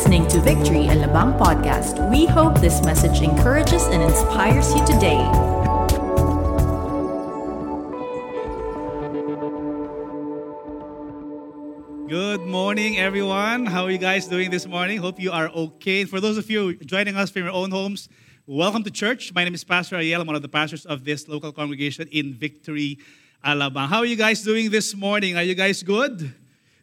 listening to Victory Alabang podcast. We hope this message encourages and inspires you today. Good morning, everyone. How are you guys doing this morning? Hope you are okay. For those of you joining us from your own homes, welcome to church. My name is Pastor Ariel. I'm one of the pastors of this local congregation in Victory, Alabang. How are you guys doing this morning? Are you guys good?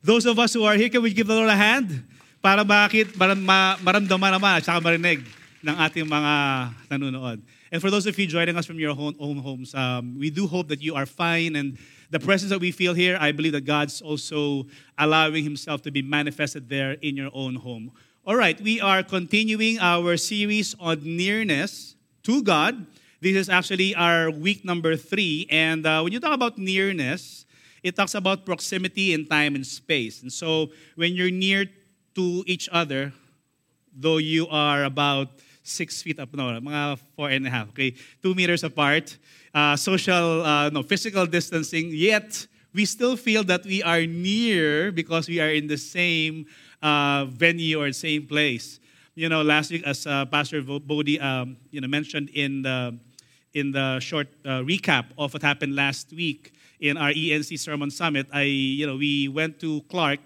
Those of us who are here, can we give the Lord a hand? Para bakit, maramdaman naman at saka marinig ng ating mga nanonood. And for those of you joining us from your own, own homes, um, we do hope that you are fine and the presence that we feel here, I believe that God's also allowing Himself to be manifested there in your own home. All right, we are continuing our series on nearness to God. This is actually our week number three. And uh, when you talk about nearness, it talks about proximity in time and space. And so when you're near to each other, though you are about six feet up, no, mga four and a half, okay, two meters apart, uh, social, uh, no, physical distancing, yet we still feel that we are near because we are in the same uh, venue or same place. You know, last week, as uh, Pastor Bodhi, um, you know, mentioned in the in the short uh, recap of what happened last week in our ENC Sermon Summit, I, you know, we went to Clark.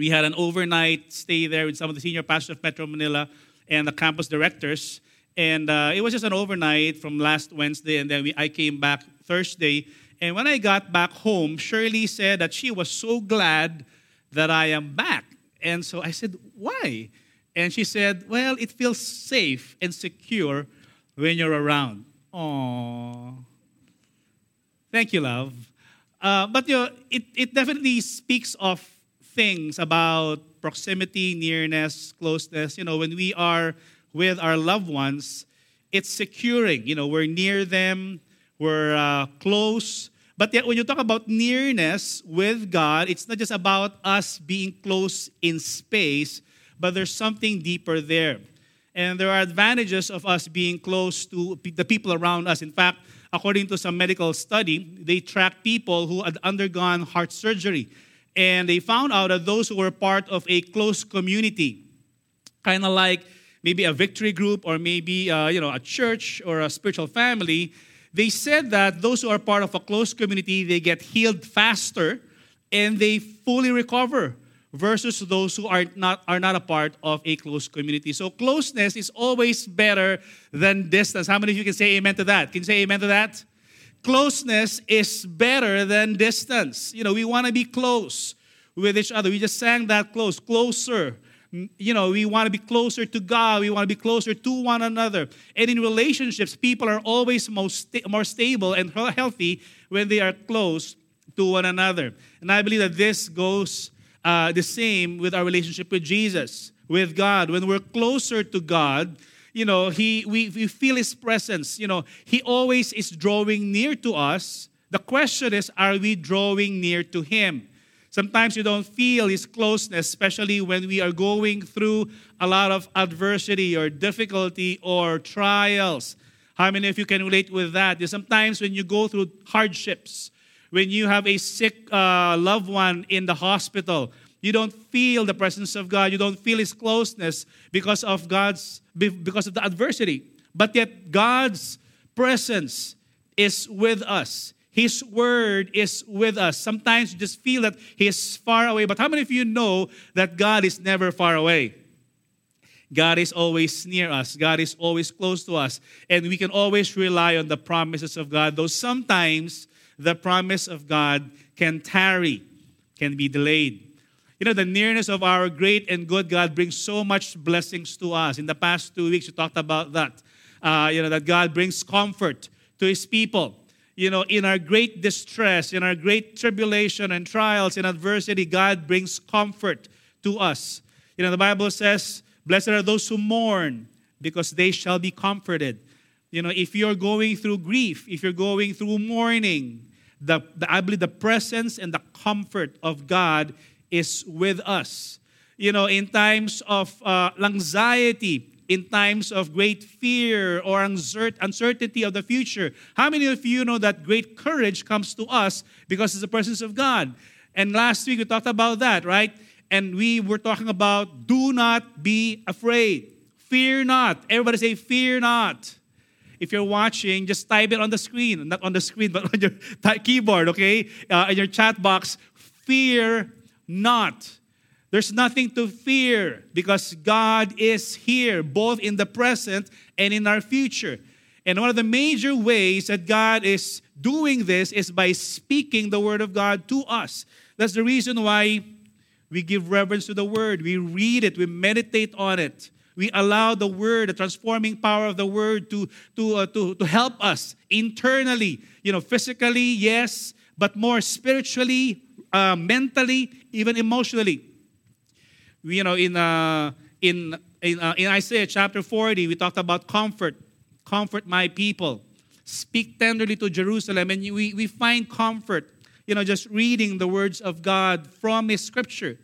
We had an overnight stay there with some of the senior pastors of Metro Manila and the campus directors. And uh, it was just an overnight from last Wednesday, and then we, I came back Thursday. And when I got back home, Shirley said that she was so glad that I am back. And so I said, Why? And she said, Well, it feels safe and secure when you're around. Aww. Thank you, love. Uh, but you know, it, it definitely speaks of things about proximity, nearness, closeness. You know, when we are with our loved ones, it's securing. You know, we're near them, we're uh, close. But yet, when you talk about nearness with God, it's not just about us being close in space, but there's something deeper there. And there are advantages of us being close to the people around us. In fact, according to some medical study, they tracked people who had undergone heart surgery. And they found out that those who were part of a close community, kind of like maybe a victory group or maybe uh, you know a church or a spiritual family, they said that those who are part of a close community, they get healed faster and they fully recover versus those who are not, are not a part of a close community. So closeness is always better than distance. How many of you can say amen to that? Can you say amen to that? Closeness is better than distance. You know, we want to be close with each other. We just sang that close, closer. You know, we want to be closer to God. We want to be closer to one another. And in relationships, people are always most more stable and healthy when they are close to one another. And I believe that this goes uh, the same with our relationship with Jesus, with God. When we're closer to God, you know, he, we, we feel His presence. You know, He always is drawing near to us. The question is, are we drawing near to Him? Sometimes you don't feel His closeness, especially when we are going through a lot of adversity or difficulty or trials. How many of you can relate with that? Sometimes when you go through hardships, when you have a sick uh, loved one in the hospital, you don't feel the presence of God. You don't feel His closeness because of God's because of the adversity. But yet God's presence is with us. His word is with us. Sometimes you just feel that He is far away. But how many of you know that God is never far away? God is always near us. God is always close to us. And we can always rely on the promises of God, though sometimes the promise of God can tarry, can be delayed. You know, the nearness of our great and good God brings so much blessings to us. In the past two weeks, we talked about that. Uh, you know, that God brings comfort to his people. You know, in our great distress, in our great tribulation and trials and adversity, God brings comfort to us. You know, the Bible says, Blessed are those who mourn, because they shall be comforted. You know, if you're going through grief, if you're going through mourning, the, the, I believe the presence and the comfort of God is with us. You know, in times of uh, anxiety, in times of great fear or uncertainty of the future, how many of you know that great courage comes to us because it's the presence of God? And last week we talked about that, right? and we were talking about do not be afraid. Fear not. Everybody say, fear not. If you're watching, just type it on the screen, not on the screen, but on your keyboard, okay? Uh, in your chat box, fear not. There's nothing to fear because God is here, both in the present and in our future. And one of the major ways that God is doing this is by speaking the Word of God to us. That's the reason why we give reverence to the Word. We read it, we meditate on it. We allow the Word, the transforming power of the Word, to, to, uh, to, to help us internally, you know, physically, yes, but more spiritually, uh, mentally, even emotionally you know, in, uh, in, in, uh, in Isaiah chapter 40, we talked about comfort. Comfort my people. Speak tenderly to Jerusalem. And we, we find comfort, you know, just reading the words of God from His scripture.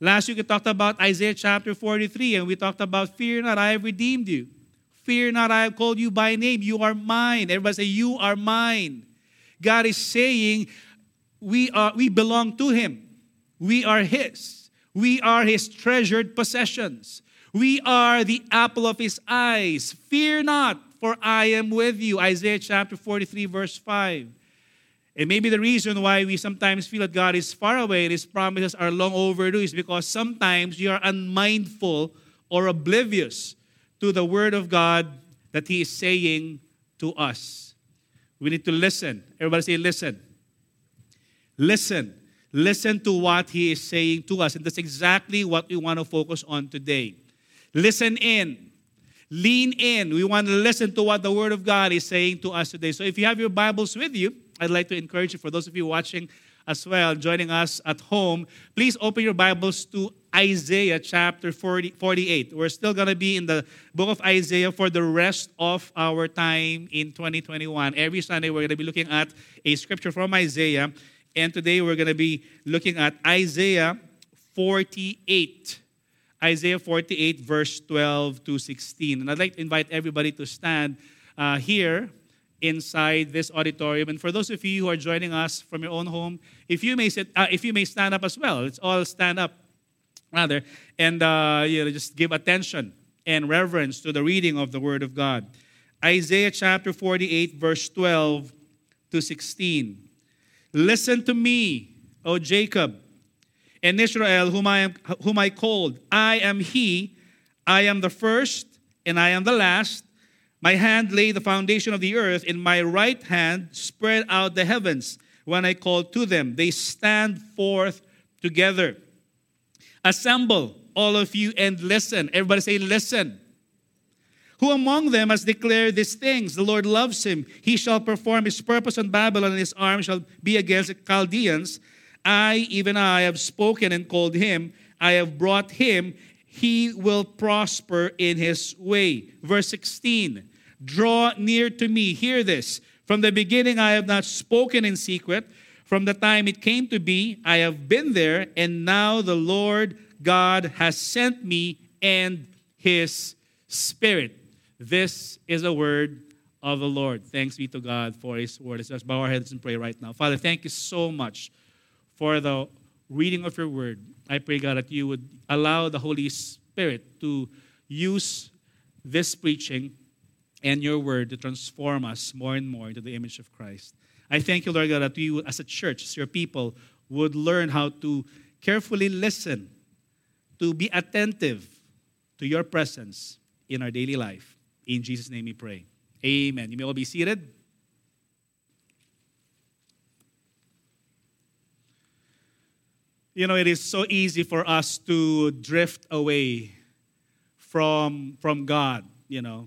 Last week we talked about Isaiah chapter 43, and we talked about fear not, I have redeemed you. Fear not, I have called you by name. You are mine. Everybody say, You are mine. God is saying, We, are, we belong to Him, we are His. We are his treasured possessions. We are the apple of his eyes. Fear not, for I am with you. Isaiah chapter 43, verse 5. And maybe the reason why we sometimes feel that God is far away and his promises are long overdue is because sometimes you are unmindful or oblivious to the word of God that he is saying to us. We need to listen. Everybody say, listen. Listen. Listen to what He is saying to us. And that's exactly what we want to focus on today. Listen in. Lean in. We want to listen to what the Word of God is saying to us today. So if you have your Bibles with you, I'd like to encourage you, for those of you watching as well, joining us at home, please open your Bibles to Isaiah chapter 40, 48. We're still going to be in the book of Isaiah for the rest of our time in 2021. Every Sunday, we're going to be looking at a scripture from Isaiah. And today we're going to be looking at Isaiah 48. Isaiah 48, verse 12 to 16. And I'd like to invite everybody to stand uh, here inside this auditorium. And for those of you who are joining us from your own home, if you may sit, uh, if you may stand up as well, let's all stand up, rather, and uh, you know, just give attention and reverence to the reading of the Word of God. Isaiah chapter 48, verse 12 to 16. Listen to me, O Jacob, and Israel, whom I, am, whom I called. I am he, I am the first, and I am the last. My hand laid the foundation of the earth, in my right hand spread out the heavens. When I called to them, they stand forth together. Assemble, all of you, and listen. Everybody say, listen. Who among them has declared these things? The Lord loves him. He shall perform his purpose on Babylon, and his arm shall be against the Chaldeans. I, even I, have spoken and called him. I have brought him. He will prosper in his way. Verse 16 Draw near to me. Hear this. From the beginning, I have not spoken in secret. From the time it came to be, I have been there, and now the Lord God has sent me and his Spirit. This is a word of the Lord. Thanks be to God for His word. Let's bow our heads and pray right now. Father, thank you so much for the reading of your word. I pray, God, that you would allow the Holy Spirit to use this preaching and your word to transform us more and more into the image of Christ. I thank you, Lord God, that we, as a church, as your people, would learn how to carefully listen, to be attentive to your presence in our daily life. In Jesus' name we pray. Amen. You may all be seated. You know, it is so easy for us to drift away from, from God, you know.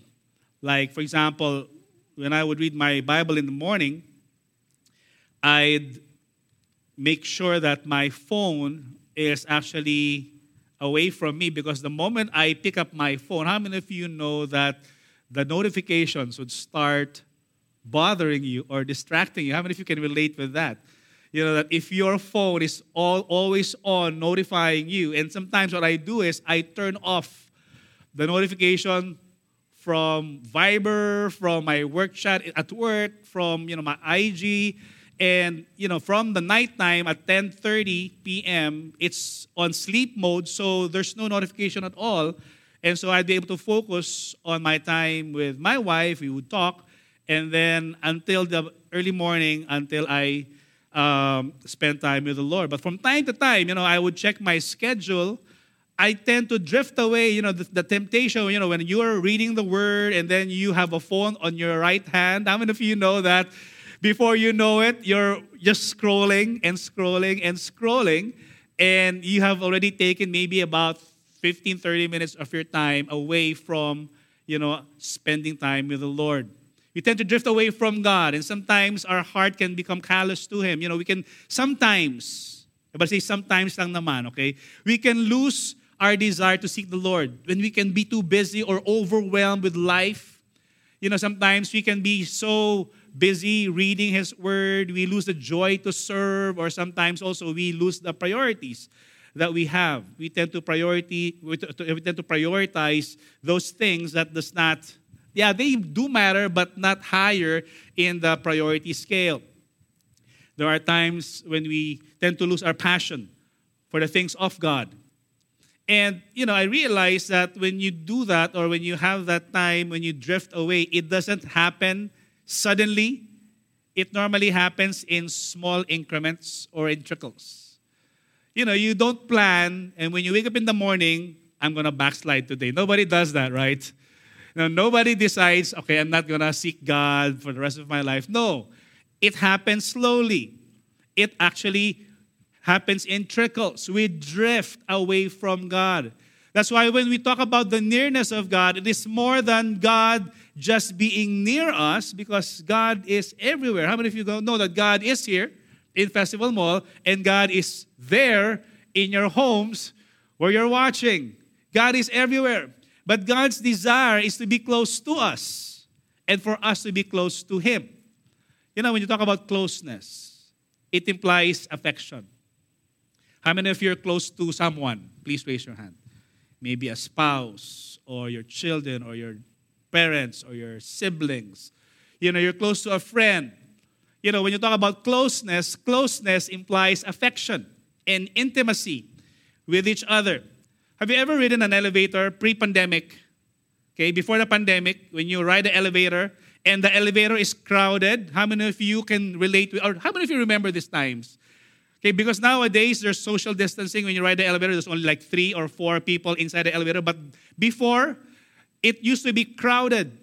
Like, for example, when I would read my Bible in the morning, I'd make sure that my phone is actually away from me because the moment I pick up my phone, how many of you know that the notifications would start bothering you or distracting you. How many of you can relate with that? You know, that if your phone is all, always on notifying you, and sometimes what I do is I turn off the notification from Viber, from my work chat at work, from you know my IG, And you know, from the nighttime at 10:30 p.m., it's on sleep mode, so there's no notification at all. And so I'd be able to focus on my time with my wife. We would talk, and then until the early morning, until I um, spend time with the Lord. But from time to time, you know, I would check my schedule. I tend to drift away, you know, the, the, temptation, you know, when you're reading the word and then you have a phone on your right hand. How many of you know that before you know it, you're just scrolling and scrolling and scrolling, and you have already taken maybe about 15, 30 minutes of your time away from, you know, spending time with the Lord. We tend to drift away from God, and sometimes our heart can become callous to Him. You know, we can sometimes, but say sometimes lang naman, okay? We can lose our desire to seek the Lord when we can be too busy or overwhelmed with life. You know, sometimes we can be so busy reading His Word, we lose the joy to serve, or sometimes also we lose the priorities that we have. We tend to priority we tend to prioritize those things that does not yeah, they do matter but not higher in the priority scale. There are times when we tend to lose our passion for the things of God. And you know, I realize that when you do that or when you have that time when you drift away, it doesn't happen suddenly. It normally happens in small increments or in trickles you know, you don't plan, and when you wake up in the morning, I'm gonna backslide today. Nobody does that, right? Now, nobody decides, okay, I'm not gonna seek God for the rest of my life. No, it happens slowly. It actually happens in trickles. We drift away from God. That's why when we talk about the nearness of God, it is more than God just being near us because God is everywhere. How many of you know that God is here? In Festival Mall, and God is there in your homes where you're watching. God is everywhere. But God's desire is to be close to us and for us to be close to Him. You know, when you talk about closeness, it implies affection. How many of you are close to someone? Please raise your hand. Maybe a spouse, or your children, or your parents, or your siblings. You know, you're close to a friend, you know, when you talk about closeness, closeness implies affection and intimacy with each other. Have you ever ridden an elevator pre pandemic? Okay, before the pandemic, when you ride the elevator and the elevator is crowded, how many of you can relate with, or how many of you remember these times? Okay, because nowadays there's social distancing. When you ride the elevator, there's only like three or four people inside the elevator. But before, it used to be crowded.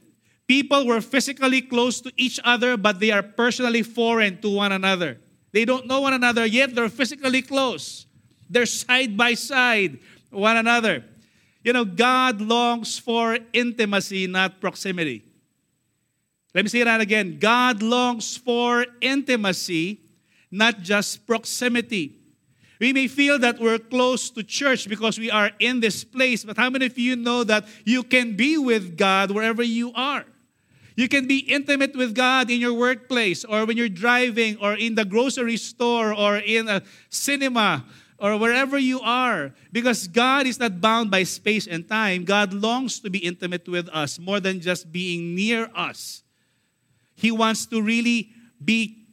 People were physically close to each other, but they are personally foreign to one another. They don't know one another, yet they're physically close. They're side by side one another. You know, God longs for intimacy, not proximity. Let me say that again. God longs for intimacy, not just proximity. We may feel that we're close to church because we are in this place, but how many of you know that you can be with God wherever you are? You can be intimate with God in your workplace or when you're driving or in the grocery store or in a cinema or wherever you are. Because God is not bound by space and time. God longs to be intimate with us more than just being near us. He wants to really be,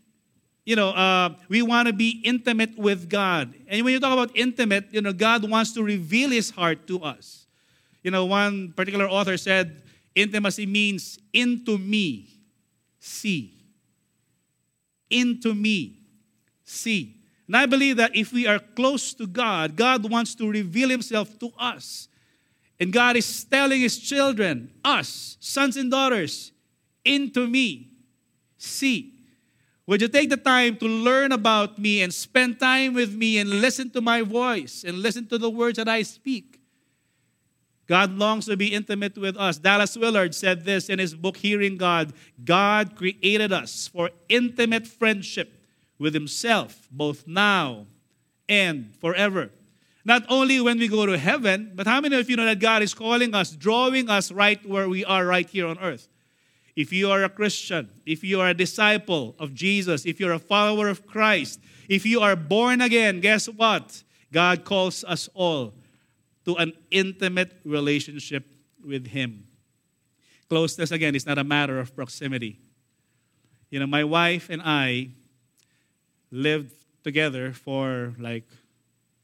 you know, uh, we want to be intimate with God. And when you talk about intimate, you know, God wants to reveal His heart to us. You know, one particular author said, Intimacy means into me, see. Into me, see. And I believe that if we are close to God, God wants to reveal Himself to us. And God is telling His children, us, sons and daughters, into me, see. Would you take the time to learn about me and spend time with me and listen to my voice and listen to the words that I speak? God longs to be intimate with us. Dallas Willard said this in his book, Hearing God God created us for intimate friendship with Himself, both now and forever. Not only when we go to heaven, but how many of you know that God is calling us, drawing us right where we are right here on earth? If you are a Christian, if you are a disciple of Jesus, if you're a follower of Christ, if you are born again, guess what? God calls us all to an intimate relationship with Him. Closeness, again, is not a matter of proximity. You know, my wife and I, lived together for like,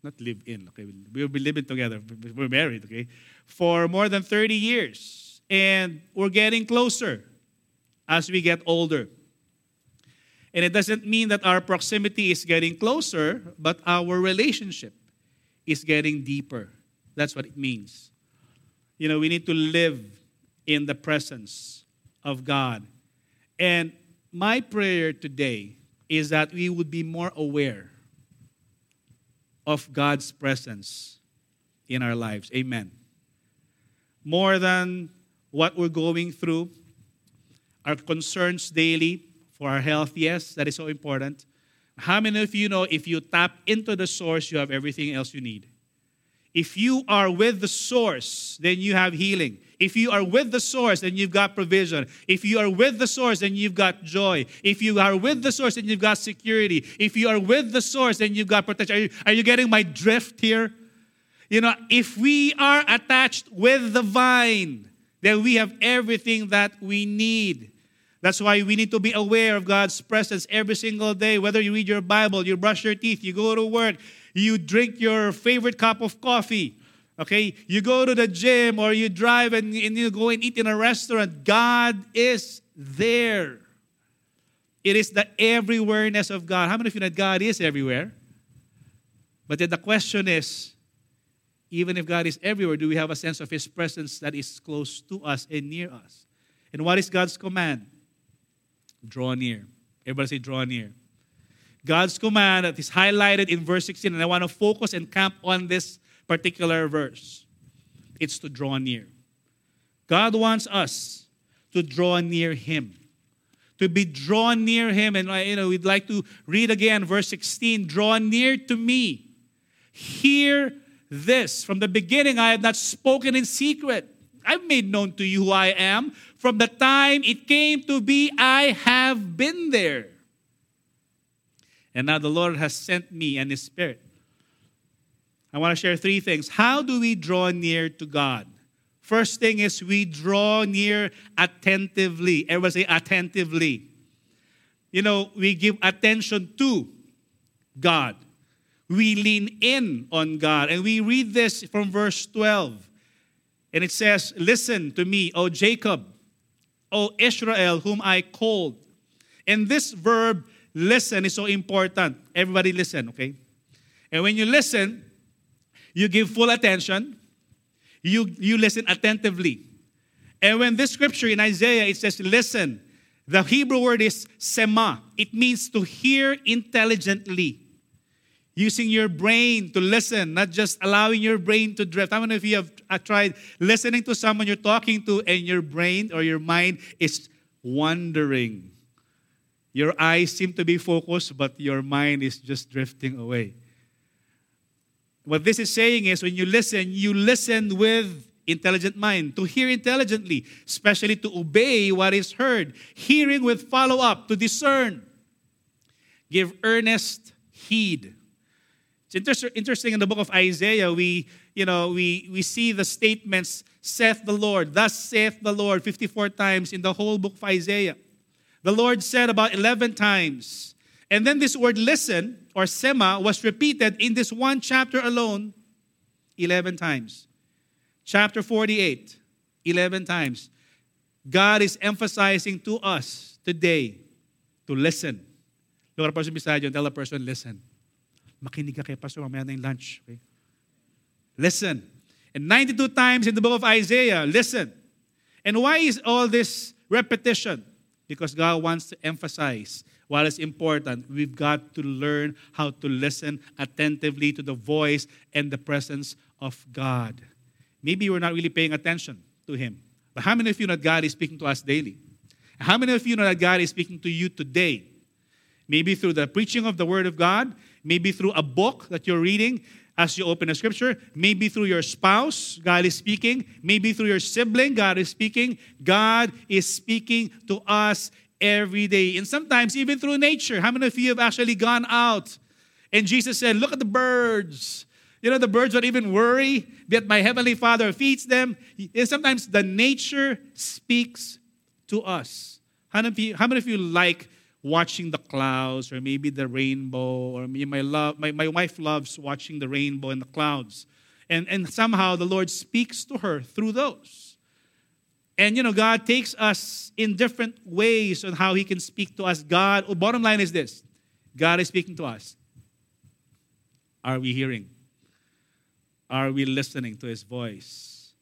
not live in, okay? We'll be living together. We're married, okay? For more than 30 years. And we're getting closer as we get older. And it doesn't mean that our proximity is getting closer, but our relationship is getting deeper. That's what it means. You know, we need to live in the presence of God. And my prayer today is that we would be more aware of God's presence in our lives. Amen. More than what we're going through, our concerns daily for our health, yes, that is so important. How many of you know if you tap into the source, you have everything else you need? If you are with the source, then you have healing. If you are with the source, then you've got provision. If you are with the source, then you've got joy. If you are with the source, then you've got security. If you are with the source, then you've got protection. Are you, are you getting my drift here? You know, if we are attached with the vine, then we have everything that we need. That's why we need to be aware of God's presence every single day. Whether you read your Bible, you brush your teeth, you go to work, you drink your favorite cup of coffee. Okay, you go to the gym or you drive and, and you go and eat in a restaurant. God is there. It is the everywhereness of God. How many of you know that God is everywhere? But then the question is even if God is everywhere, do we have a sense of His presence that is close to us and near us? And what is God's command? Draw near. Everybody say, draw near. God's command that is highlighted in verse 16, and I want to focus and camp on this particular verse. It's to draw near. God wants us to draw near Him, to be drawn near Him. And you know, we'd like to read again verse 16 Draw near to me. Hear this. From the beginning, I have not spoken in secret. I've made known to you who I am. From the time it came to be, I have been there. And now the Lord has sent me and His Spirit. I want to share three things. How do we draw near to God? First thing is we draw near attentively. Everybody say attentively. You know, we give attention to God. We lean in on God. And we read this from verse 12. And it says, Listen to me, O Jacob, O Israel, whom I called. And this verb listen is so important. Everybody listen, okay? And when you listen, you give full attention, you, you listen attentively. And when this scripture in Isaiah, it says, listen, the Hebrew word is sema. It means to hear intelligently. Using your brain to listen, not just allowing your brain to drift. How many of you have uh, tried listening to someone you're talking to and your brain or your mind is wandering? Your eyes seem to be focused, but your mind is just drifting away. What this is saying is when you listen, you listen with intelligent mind, to hear intelligently, especially to obey what is heard, hearing with follow up, to discern. Give earnest heed. It's inter- interesting in the book of Isaiah, we, you know, we, we see the statements, saith the Lord, thus saith the Lord, 54 times in the whole book of Isaiah. The Lord said about 11 times. And then this word listen or sema was repeated in this one chapter alone 11 times. Chapter 48, 11 times. God is emphasizing to us today to listen. Look at the person beside you and tell the person, listen. Makinig ka kay Pastor, mamaya na yung lunch. Okay? Listen. And 92 times in the book of Isaiah, listen. And why is all this repetition? Because God wants to emphasize what is important. We've got to learn how to listen attentively to the voice and the presence of God. Maybe we're not really paying attention to Him. But how many of you know that God is speaking to us daily? How many of you know that God is speaking to you today? Maybe through the preaching of the Word of God, maybe through a book that you're reading, as you open a scripture. Maybe through your spouse, God is speaking. Maybe through your sibling, God is speaking. God is speaking to us every day. And sometimes even through nature. How many of you have actually gone out? And Jesus said, Look at the birds. You know, the birds don't even worry, yet my heavenly Father feeds them. And sometimes the nature speaks to us. How many of you, how many of you like watching the clouds or maybe the rainbow or me, my, love, my, my wife loves watching the rainbow and the clouds. And, and somehow the Lord speaks to her through those. And you know, God takes us in different ways on how He can speak to us. God, oh, bottom line is this God is speaking to us. Are we hearing? Are we listening to His voice?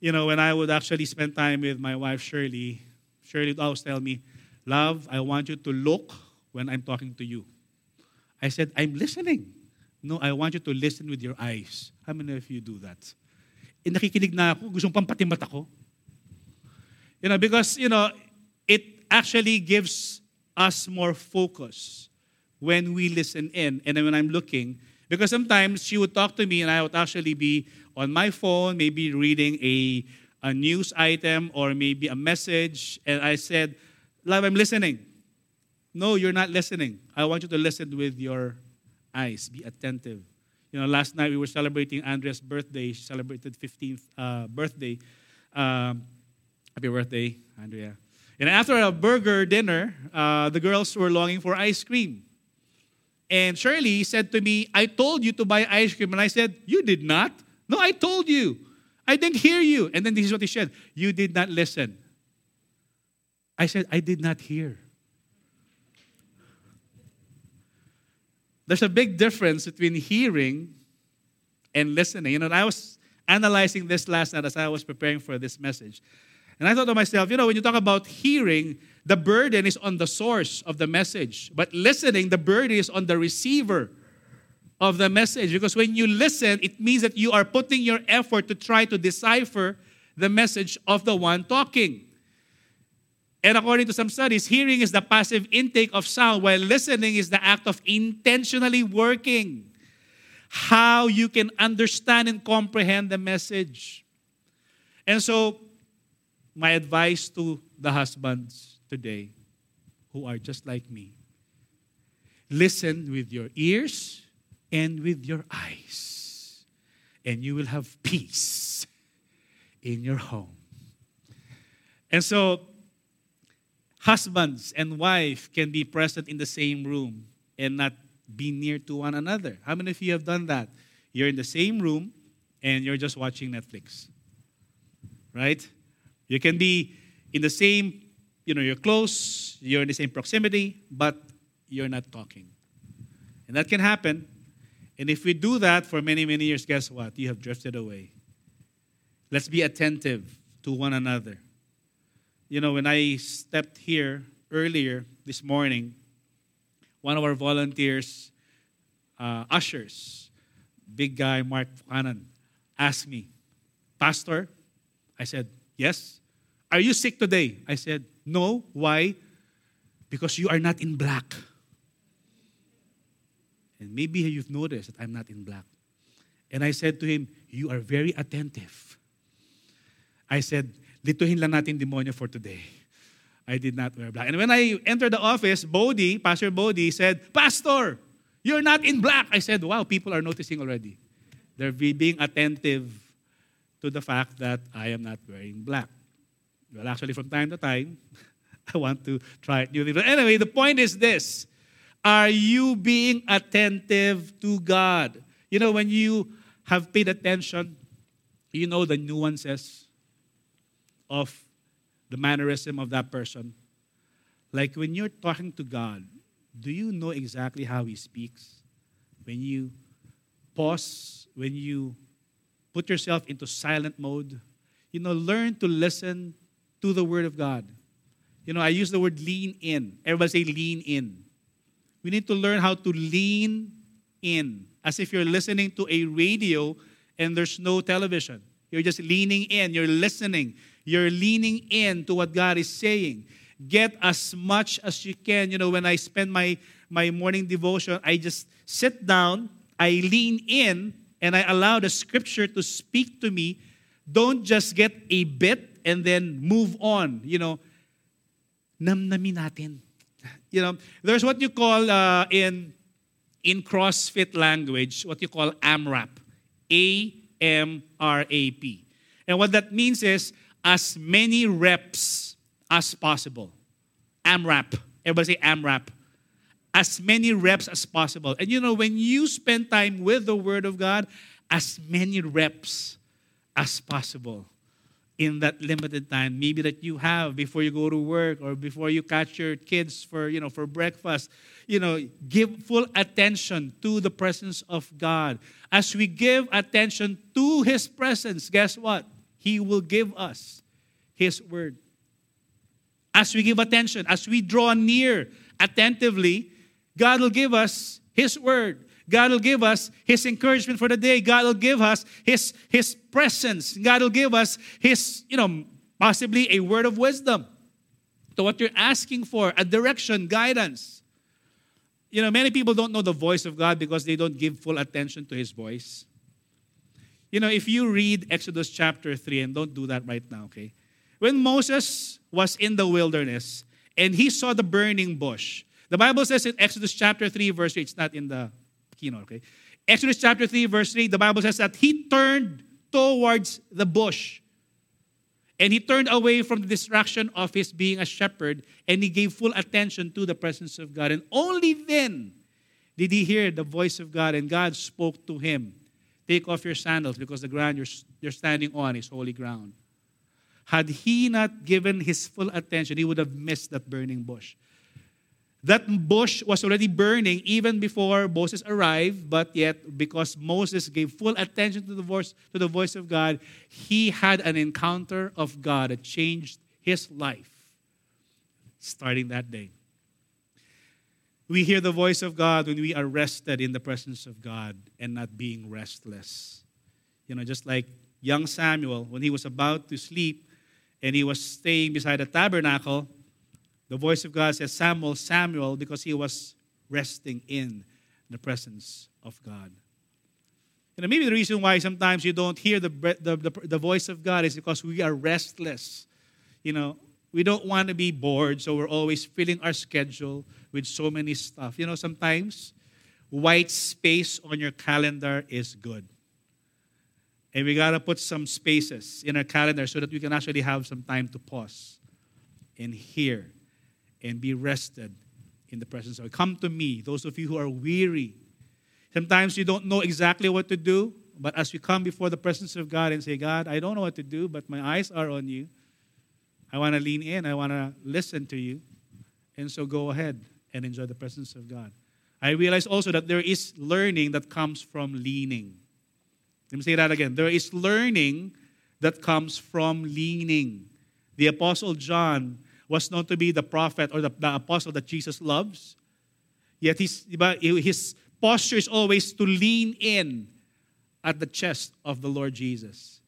You know, when I would actually spend time with my wife, Shirley, Shirley would always tell me, Love, I want you to look when I'm talking to you. I said, I'm listening. No, I want you to listen with your eyes. How many of you do that? Eh, nakikinig na ako, gustong pampati mata ko. You know, because, you know, it actually gives us more focus when we listen in and when I'm looking. Because sometimes she would talk to me and I would actually be on my phone, maybe reading a, a news item or maybe a message. And I said, Love, I'm listening. No, you're not listening. I want you to listen with your eyes. Be attentive. You know, last night we were celebrating Andrea's birthday. She celebrated 15th uh, birthday. Um, happy birthday, Andrea. And after a burger dinner, uh, the girls were longing for ice cream. And Shirley said to me, I told you to buy ice cream. And I said, You did not. No, I told you. I didn't hear you. And then this is what he said You did not listen. I said, I did not hear. There's a big difference between hearing and listening. You know, I was analyzing this last night as I was preparing for this message. And I thought to myself, you know, when you talk about hearing, the burden is on the source of the message. But listening, the burden is on the receiver of the message. Because when you listen, it means that you are putting your effort to try to decipher the message of the one talking. And according to some studies, hearing is the passive intake of sound, while listening is the act of intentionally working. How you can understand and comprehend the message. And so, my advice to the husbands today who are just like me listen with your ears and with your eyes, and you will have peace in your home. And so, husbands and wife can be present in the same room and not be near to one another. How many of you have done that? You're in the same room and you're just watching Netflix. Right? You can be in the same, you know, you're close, you're in the same proximity, but you're not talking. And that can happen. And if we do that for many, many years, guess what? You have drifted away. Let's be attentive to one another you know, when I stepped here earlier this morning, one of our volunteers, uh, ushers, big guy, Mark Buchanan, asked me, Pastor, I said, Yes. Are you sick today? I said, No. Why? Because you are not in black. And maybe you've noticed that I'm not in black. And I said to him, You are very attentive. I said, Lituhin lang natin demonyo for today. I did not wear black. And when I entered the office, Bodhi, Pastor Bodhi said, Pastor, you're not in black. I said, wow, people are noticing already. They're being attentive to the fact that I am not wearing black. Well, actually, from time to time, I want to try it new things. But anyway, the point is this Are you being attentive to God? You know, when you have paid attention, you know the nuances of the mannerism of that person. Like when you're talking to God, do you know exactly how He speaks? When you pause, when you put yourself into silent mode, you know, learn to listen to the Word of God. You know, I use the word lean in. Everybody say lean in. We need to learn how to lean in, as if you're listening to a radio and there's no television. You're just leaning in, you're listening. You're leaning in to what God is saying. Get as much as you can. You know, when I spend my, my morning devotion, I just sit down, I lean in, and I allow the scripture to speak to me. Don't just get a bit and then move on. You know, namnamin natin. You know, there's what you call uh, in in CrossFit language, what you call AMRAP. A M R A P. And what that means is as many reps as possible. AMRAP. Everybody say AMRAP. As many reps as possible. And you know, when you spend time with the Word of God, as many reps as possible in that limited time maybe that you have before you go to work or before you catch your kids for you know for breakfast you know give full attention to the presence of god as we give attention to his presence guess what he will give us his word as we give attention as we draw near attentively god will give us his word God will give us His encouragement for the day. God will give us His, His presence. God will give us His, you know, possibly a word of wisdom to what you're asking for, a direction, guidance. You know, many people don't know the voice of God because they don't give full attention to His voice. You know, if you read Exodus chapter 3, and don't do that right now, okay? When Moses was in the wilderness and he saw the burning bush, the Bible says in Exodus chapter 3, verse 8, it's not in the keynote, okay? Exodus chapter 3, verse 3, the Bible says that he turned towards the bush. And he turned away from the distraction of his being a shepherd and he gave full attention to the presence of God. And only then did he hear the voice of God and God spoke to him Take off your sandals because the ground you're, you're standing on is holy ground. Had he not given his full attention, he would have missed that burning bush. That bush was already burning even before Moses arrived, but yet because Moses gave full attention to the voice to the voice of God, he had an encounter of God that changed his life starting that day. We hear the voice of God when we are rested in the presence of God and not being restless. You know, just like young Samuel, when he was about to sleep and he was staying beside the tabernacle, the voice of God says, Samuel, Samuel, because he was resting in the presence of God. You know, maybe the reason why sometimes you don't hear the, the, the, the voice of God is because we are restless. You know, we don't want to be bored, so we're always filling our schedule with so many stuff. You know, sometimes white space on your calendar is good. And we got to put some spaces in our calendar so that we can actually have some time to pause and hear and be rested in the presence of God. Come to me, those of you who are weary. Sometimes you don't know exactly what to do, but as you come before the presence of God and say, God, I don't know what to do, but my eyes are on you. I want to lean in, I want to listen to you. And so go ahead and enjoy the presence of God. I realize also that there is learning that comes from leaning. Let me say that again. There is learning that comes from leaning. The Apostle John was known to be the prophet or the, the apostle that Jesus loves. Yet his, his posture is always to lean in at the chest of the Lord Jesus.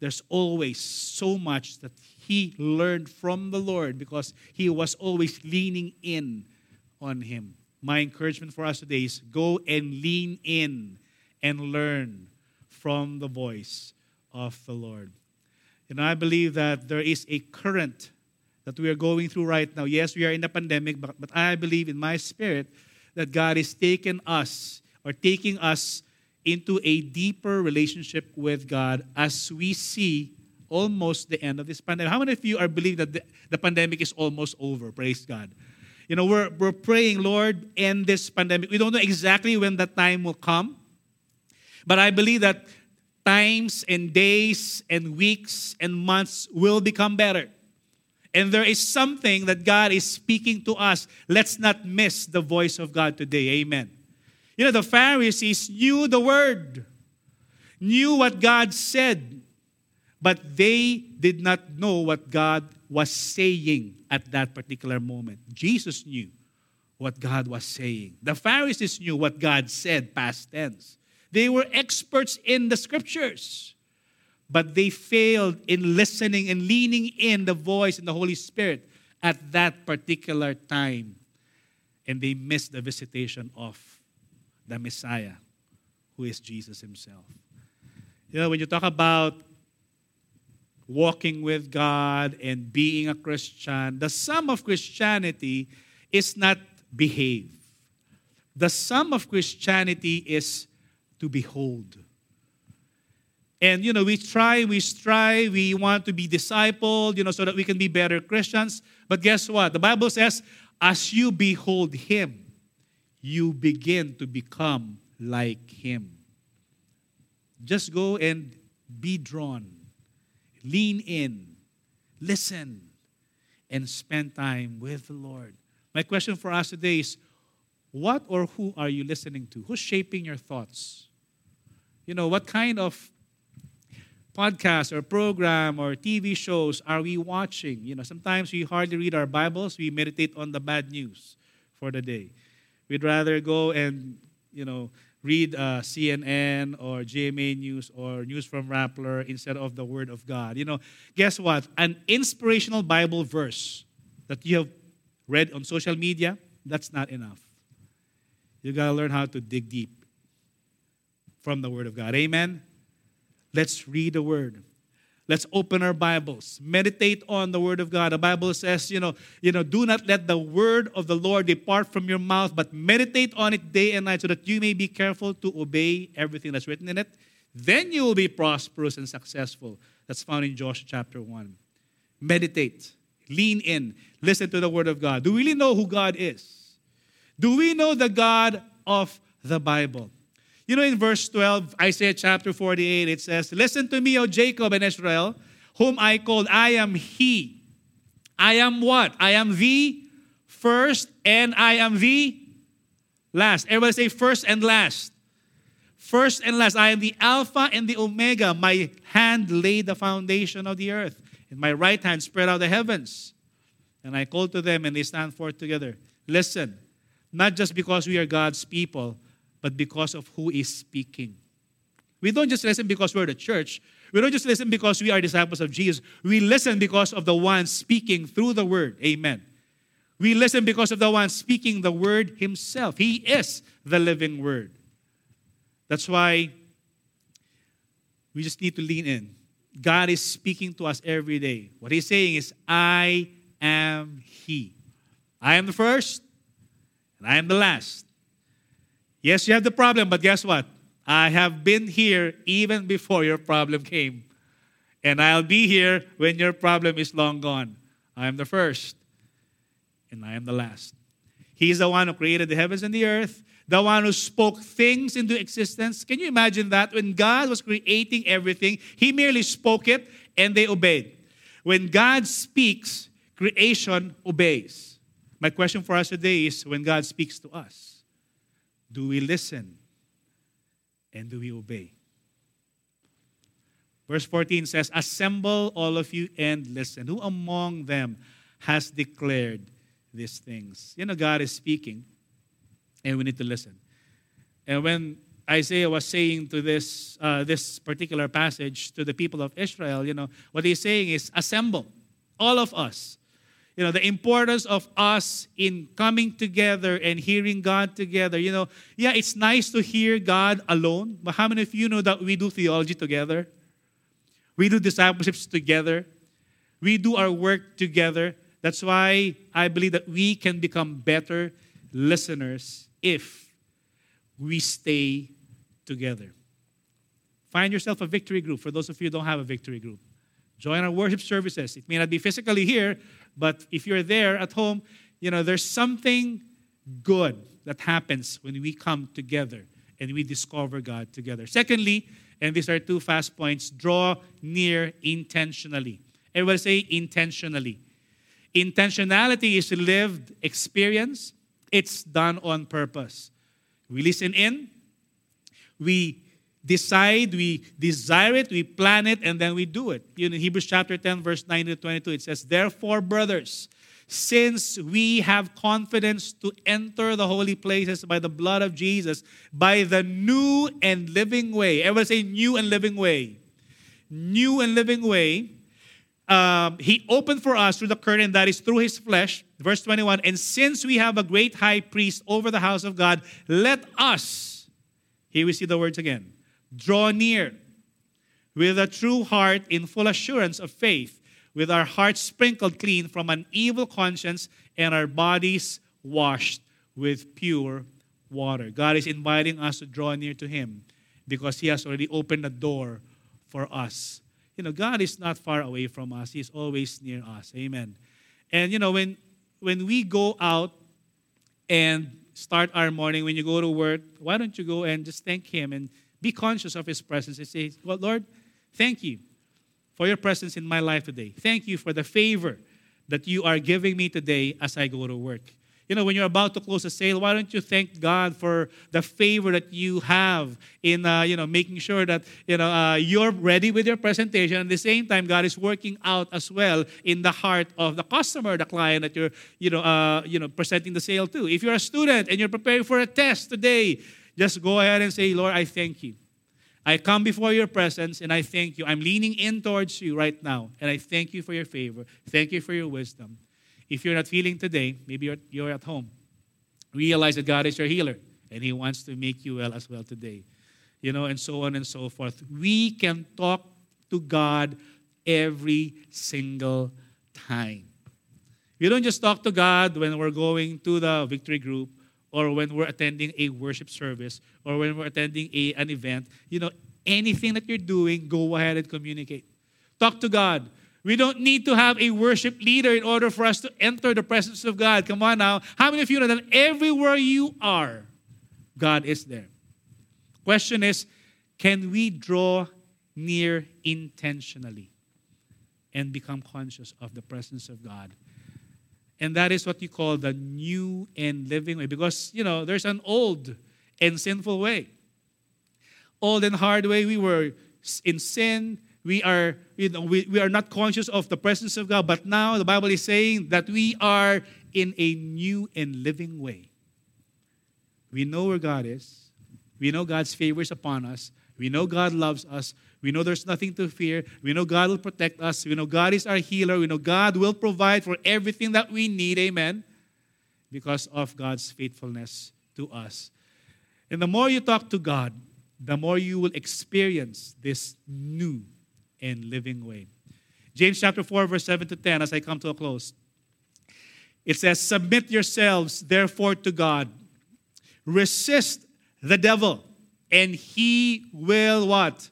There's always so much that he learned from the Lord because he was always leaning in on him. My encouragement for us today is go and lean in and learn from the voice of the Lord. And I believe that there is a current that we are going through right now. Yes, we are in a pandemic, but, but I believe in my spirit that God is taking us or taking us into a deeper relationship with God as we see almost the end of this pandemic. How many of you are believing that the, the pandemic is almost over? Praise God. You know, we're, we're praying, Lord, end this pandemic. We don't know exactly when that time will come, but I believe that times and days and weeks and months will become better and there is something that God is speaking to us, let's not miss the voice of God today. Amen. You know, the Pharisees knew the word, knew what God said, but they did not know what God was saying at that particular moment. Jesus knew what God was saying. The Pharisees knew what God said, past tense. They were experts in the scriptures but they failed in listening and leaning in the voice and the Holy Spirit at that particular time. And they missed the visitation of the Messiah, who is Jesus Himself. You know, when you talk about walking with God and being a Christian, the sum of Christianity is not behave. The sum of Christianity is to behold. And, you know, we try, we strive, we want to be discipled, you know, so that we can be better Christians. But guess what? The Bible says, As you behold Him, you begin to become like Him. Just go and be drawn, lean in, listen, and spend time with the Lord. My question for us today is what or who are you listening to? Who's shaping your thoughts? You know, what kind of podcast or program or TV shows are we watching? You know, sometimes we hardly read our Bibles, we meditate on the bad news for the day. We'd rather go and, you know, read uh, CNN or GMA News or News from Rappler instead of the Word of God. You know, guess what? An inspirational Bible verse that you have read on social media, that's not enough. You got to learn how to dig deep from the Word of God. Amen? Let's read the Word. Let's open our Bibles. Meditate on the Word of God. The Bible says, you know, you know, do not let the word of the Lord depart from your mouth, but meditate on it day and night so that you may be careful to obey everything that's written in it. Then you will be prosperous and successful. That's found in Joshua chapter 1. Meditate, lean in, listen to the Word of God. Do we really know who God is? Do we know the God of the Bible? You know, in verse 12, Isaiah chapter 48, it says, Listen to me, O Jacob and Israel, whom I called, I am He. I am what? I am the first and I am the last. Everybody say first and last. First and last. I am the Alpha and the Omega. My hand laid the foundation of the earth, and my right hand spread out the heavens. And I called to them, and they stand forth together. Listen, not just because we are God's people, but because of who is speaking. We don't just listen because we're the church. We don't just listen because we are disciples of Jesus. We listen because of the one speaking through the word. Amen. We listen because of the one speaking the word himself. He is the living word. That's why we just need to lean in. God is speaking to us every day. What he's saying is, I am He. I am the first, and I am the last. Yes, you have the problem, but guess what? I have been here even before your problem came. And I'll be here when your problem is long gone. I am the first, and I am the last. He's the one who created the heavens and the earth, the one who spoke things into existence. Can you imagine that? When God was creating everything, He merely spoke it and they obeyed. When God speaks, creation obeys. My question for us today is when God speaks to us, do we listen and do we obey? Verse 14 says, Assemble all of you and listen. Who among them has declared these things? You know, God is speaking, and we need to listen. And when Isaiah was saying to this, uh, this particular passage to the people of Israel, you know, what he's saying is, Assemble, all of us you know, the importance of us in coming together and hearing God together. You know, yeah, it's nice to hear God alone, but how many of you know that we do theology together? We do discipleships together. We do our work together. That's why I believe that we can become better listeners if we stay together. Find yourself a victory group for those of you who don't have a victory group. Join our worship services. It may not be physically here, but if you're there at home, you know, there's something good that happens when we come together and we discover God together. Secondly, and these are two fast points, draw near intentionally. Everybody say intentionally. Intentionality is lived experience, it's done on purpose. We listen in, we decide, we desire it, we plan it, and then we do it. You In Hebrews chapter 10, verse 9 to 22, it says, Therefore, brothers, since we have confidence to enter the holy places by the blood of Jesus, by the new and living way. Everybody say new and living way. New and living way. Um, he opened for us through the curtain that is through his flesh. Verse 21 And since we have a great high priest over the house of God, let us, here we see the words again, Draw near with a true heart in full assurance of faith, with our hearts sprinkled clean from an evil conscience and our bodies washed with pure water. God is inviting us to draw near to Him because He has already opened the door for us. You know, God is not far away from us, He's always near us. Amen. And you know, when when we go out and start our morning, when you go to work, why don't you go and just thank Him and be conscious of His presence and say, Well, Lord, thank you for your presence in my life today. Thank you for the favor that you are giving me today as I go to work. You know, when you're about to close a sale, why don't you thank God for the favor that you have in, uh, you know, making sure that, you know, uh, you're ready with your presentation. At the same time, God is working out as well in the heart of the customer, the client that you're, you know, uh, you know, presenting the sale to. If you're a student and you're preparing for a test today, just go ahead and say, Lord, I thank you. I come before your presence and I thank you. I'm leaning in towards you right now, and I thank you for your favor. Thank you for your wisdom. If you're not feeling today, maybe you're, you're at home, realize that God is your healer and He wants to make you well as well today. You know, and so on and so forth. We can talk to God every single time. We don't just talk to God when we're going to the victory group or when we're attending a worship service or when we're attending a, an event. You know, anything that you're doing, go ahead and communicate. Talk to God. We don't need to have a worship leader in order for us to enter the presence of God. Come on now. How many of you know that everywhere you are, God is there? Question is, can we draw near intentionally and become conscious of the presence of God? And that is what you call the new and living way. Because, you know, there's an old and sinful way. Old and hard way, we were in sin, we are, you know, we, we are not conscious of the presence of God, but now the Bible is saying that we are in a new and living way. We know where God is. We know God's favor is upon us. We know God loves us. We know there's nothing to fear. We know God will protect us. We know God is our healer. We know God will provide for everything that we need. Amen. Because of God's faithfulness to us. And the more you talk to God, the more you will experience this new and living way. James chapter 4, verse 7 to 10, as I come to a close. It says, Submit yourselves, therefore, to God. Resist the devil, and he will what?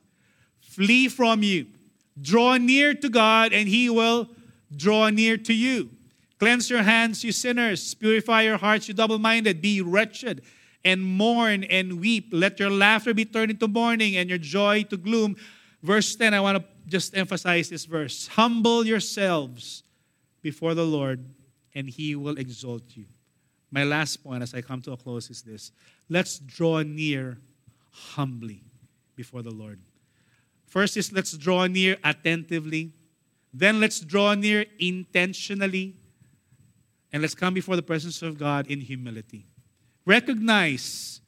Flee from you. Draw near to God, and he will draw near to you. Cleanse your hands, you sinners. Purify your hearts, you double minded. Be wretched and mourn and weep. Let your laughter be turned into mourning and your joy to gloom. Verse 10, I want to just emphasize this verse Humble yourselves before the Lord, and he will exalt you. My last point as I come to a close is this let's draw near humbly before the Lord. First is let's draw near attentively. Then let's draw near intentionally. And let's come before the presence of God in humility. Recognize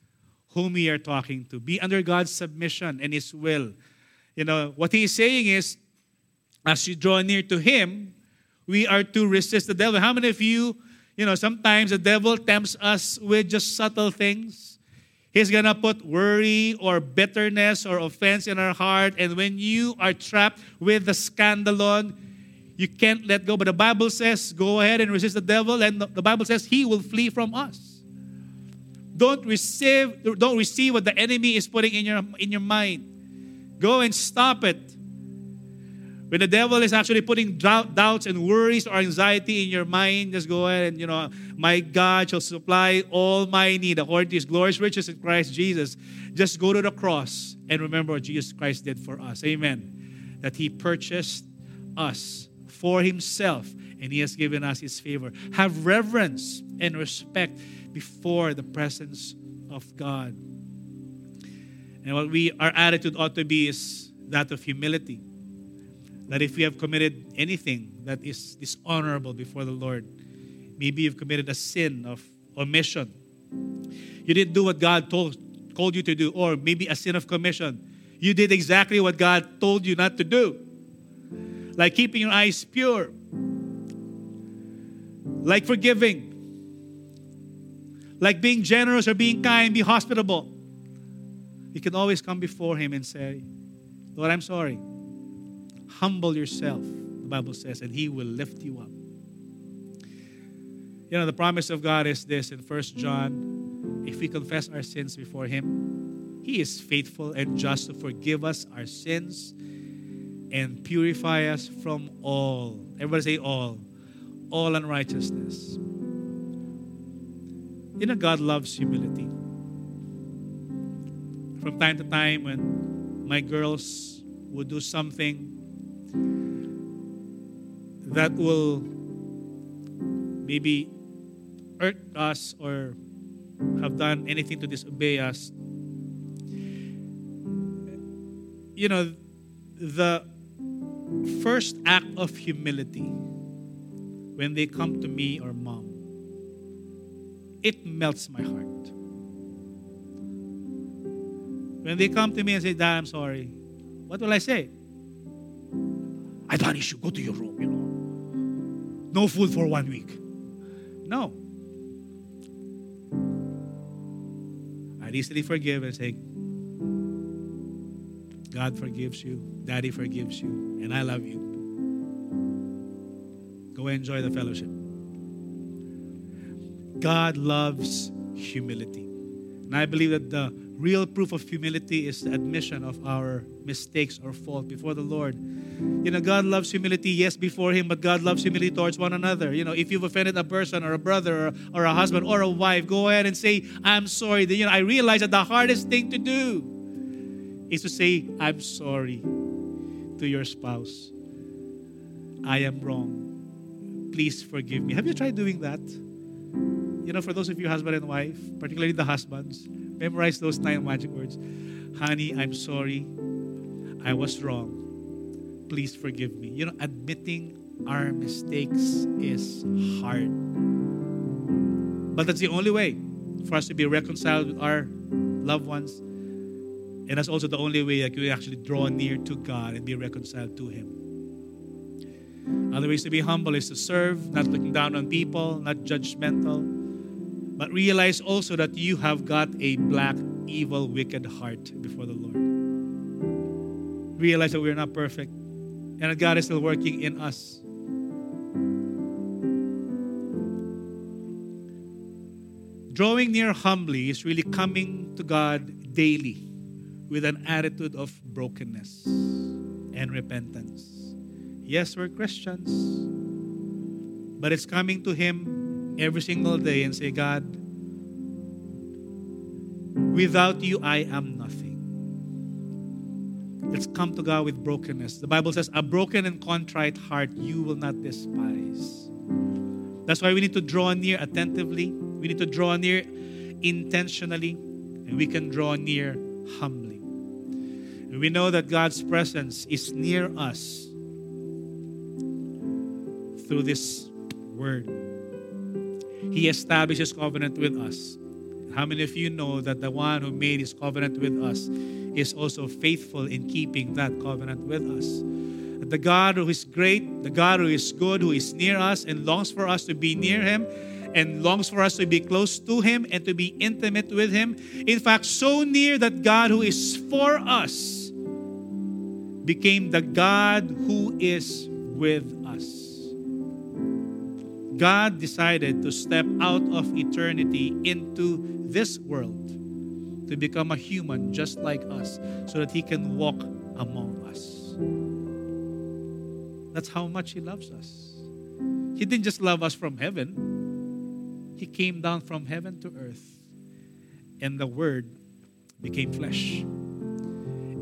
whom we are talking to. Be under God's submission and His will. You know, what he's saying is, as you draw near to him, we are to resist the devil. How many of you, you know, sometimes the devil tempts us with just subtle things? He's gonna put worry or bitterness or offense in our heart. And when you are trapped with the scandalon, you can't let go. But the Bible says, go ahead and resist the devil, and the Bible says he will flee from us. Don't receive, don't receive what the enemy is putting in your in your mind. Go and stop it. When the devil is actually putting doubts and worries or anxiety in your mind, just go ahead and, you know, my God shall supply all my need according to his glorious riches in Christ Jesus. Just go to the cross and remember what Jesus Christ did for us. Amen. That he purchased us for himself and he has given us his favor. Have reverence and respect before the presence of God. And what we our attitude ought to be is that of humility. That if we have committed anything that is dishonorable before the Lord, maybe you've committed a sin of omission. You didn't do what God told, told you to do, or maybe a sin of commission. You did exactly what God told you not to do. Like keeping your eyes pure, like forgiving, like being generous or being kind, be hospitable you can always come before Him and say, Lord, I'm sorry. Humble yourself, the Bible says, and He will lift you up. You know, the promise of God is this in First John if we confess our sins before Him, He is faithful and just to forgive us our sins and purify us from all. Everybody say all. all unrighteousness. You know, God loves humility. From time to time, when my girls would do something that will maybe hurt us or have done anything to disobey us, you know, the first act of humility when they come to me or mom, it melts my heart. When they come to me and say, Dad, I'm sorry, what will I say? I thought you go to your room, you know. No food for one week. No. I easily forgive and say, God forgives you, Daddy forgives you, and I love you. Go enjoy the fellowship. God loves humility. And I believe that the real proof of humility is the admission of our mistakes or fault before the Lord. You know, God loves humility, yes, before Him, but God loves humility towards one another. You know, if you've offended a person or a brother or, or a husband or a wife, go ahead and say, I'm sorry. You know, I realize that the hardest thing to do is to say, I'm sorry to your spouse. I am wrong. Please forgive me. Have you tried doing that? You know, for those of you husband and wife, particularly the husbands, memorize those nine magic words. Honey, I'm sorry. I was wrong. Please forgive me. You know, admitting our mistakes is hard. But that's the only way for us to be reconciled with our loved ones and that's also the only way that we can actually draw near to God and be reconciled to Him. Other ways to be humble is to serve, not looking down on people, not judgmental, but realize also that you have got a black, evil, wicked heart before the Lord. Realize that we're not perfect and that God is still working in us. Drawing near humbly is really coming to God daily with an attitude of brokenness and repentance. Yes, we're Christians, but it's coming to Him every single day and say, God, without you, I am nothing. Let's come to God with brokenness. The Bible says, a broken and contrite heart you will not despise. That's why we need to draw near attentively. We need to draw near intentionally, and we can draw near humbly. We know that God's presence is near us through this word. He establishes covenant with us. How many of you know that the one who made his covenant with us is also faithful in keeping that covenant with us? The God who is great, the God who is good, who is near us and longs for us to be near him and longs for us to be close to him and to be intimate with him. In fact, so near that God who is for us became the God who is with us. God decided to step out of eternity into this world to become a human just like us so that he can walk among us. That's how much he loves us. He didn't just love us from heaven, he came down from heaven to earth, and the Word became flesh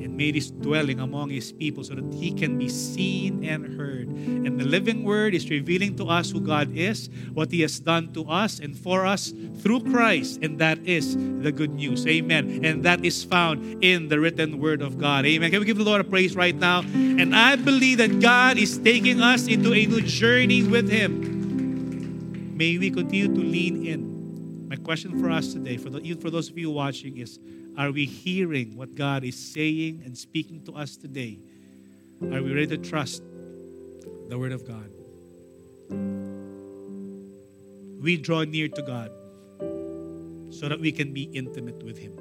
and made his dwelling among his people so that he can be seen and heard. And the living word is revealing to us who God is, what he has done to us and for us through Christ. And that is the good news. Amen. And that is found in the written word of God. Amen. Can we give the Lord a praise right now? And I believe that God is taking us into a new journey with him. May we continue to lean in. My question for us today, for, the, even for those of you watching, is are we hearing what God is saying and speaking to us today? Are we ready to trust the Word of God? We draw near to God so that we can be intimate with Him.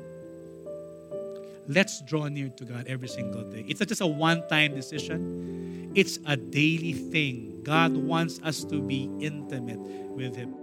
Let's draw near to God every single day. It's not just a one time decision, it's a daily thing. God wants us to be intimate with Him.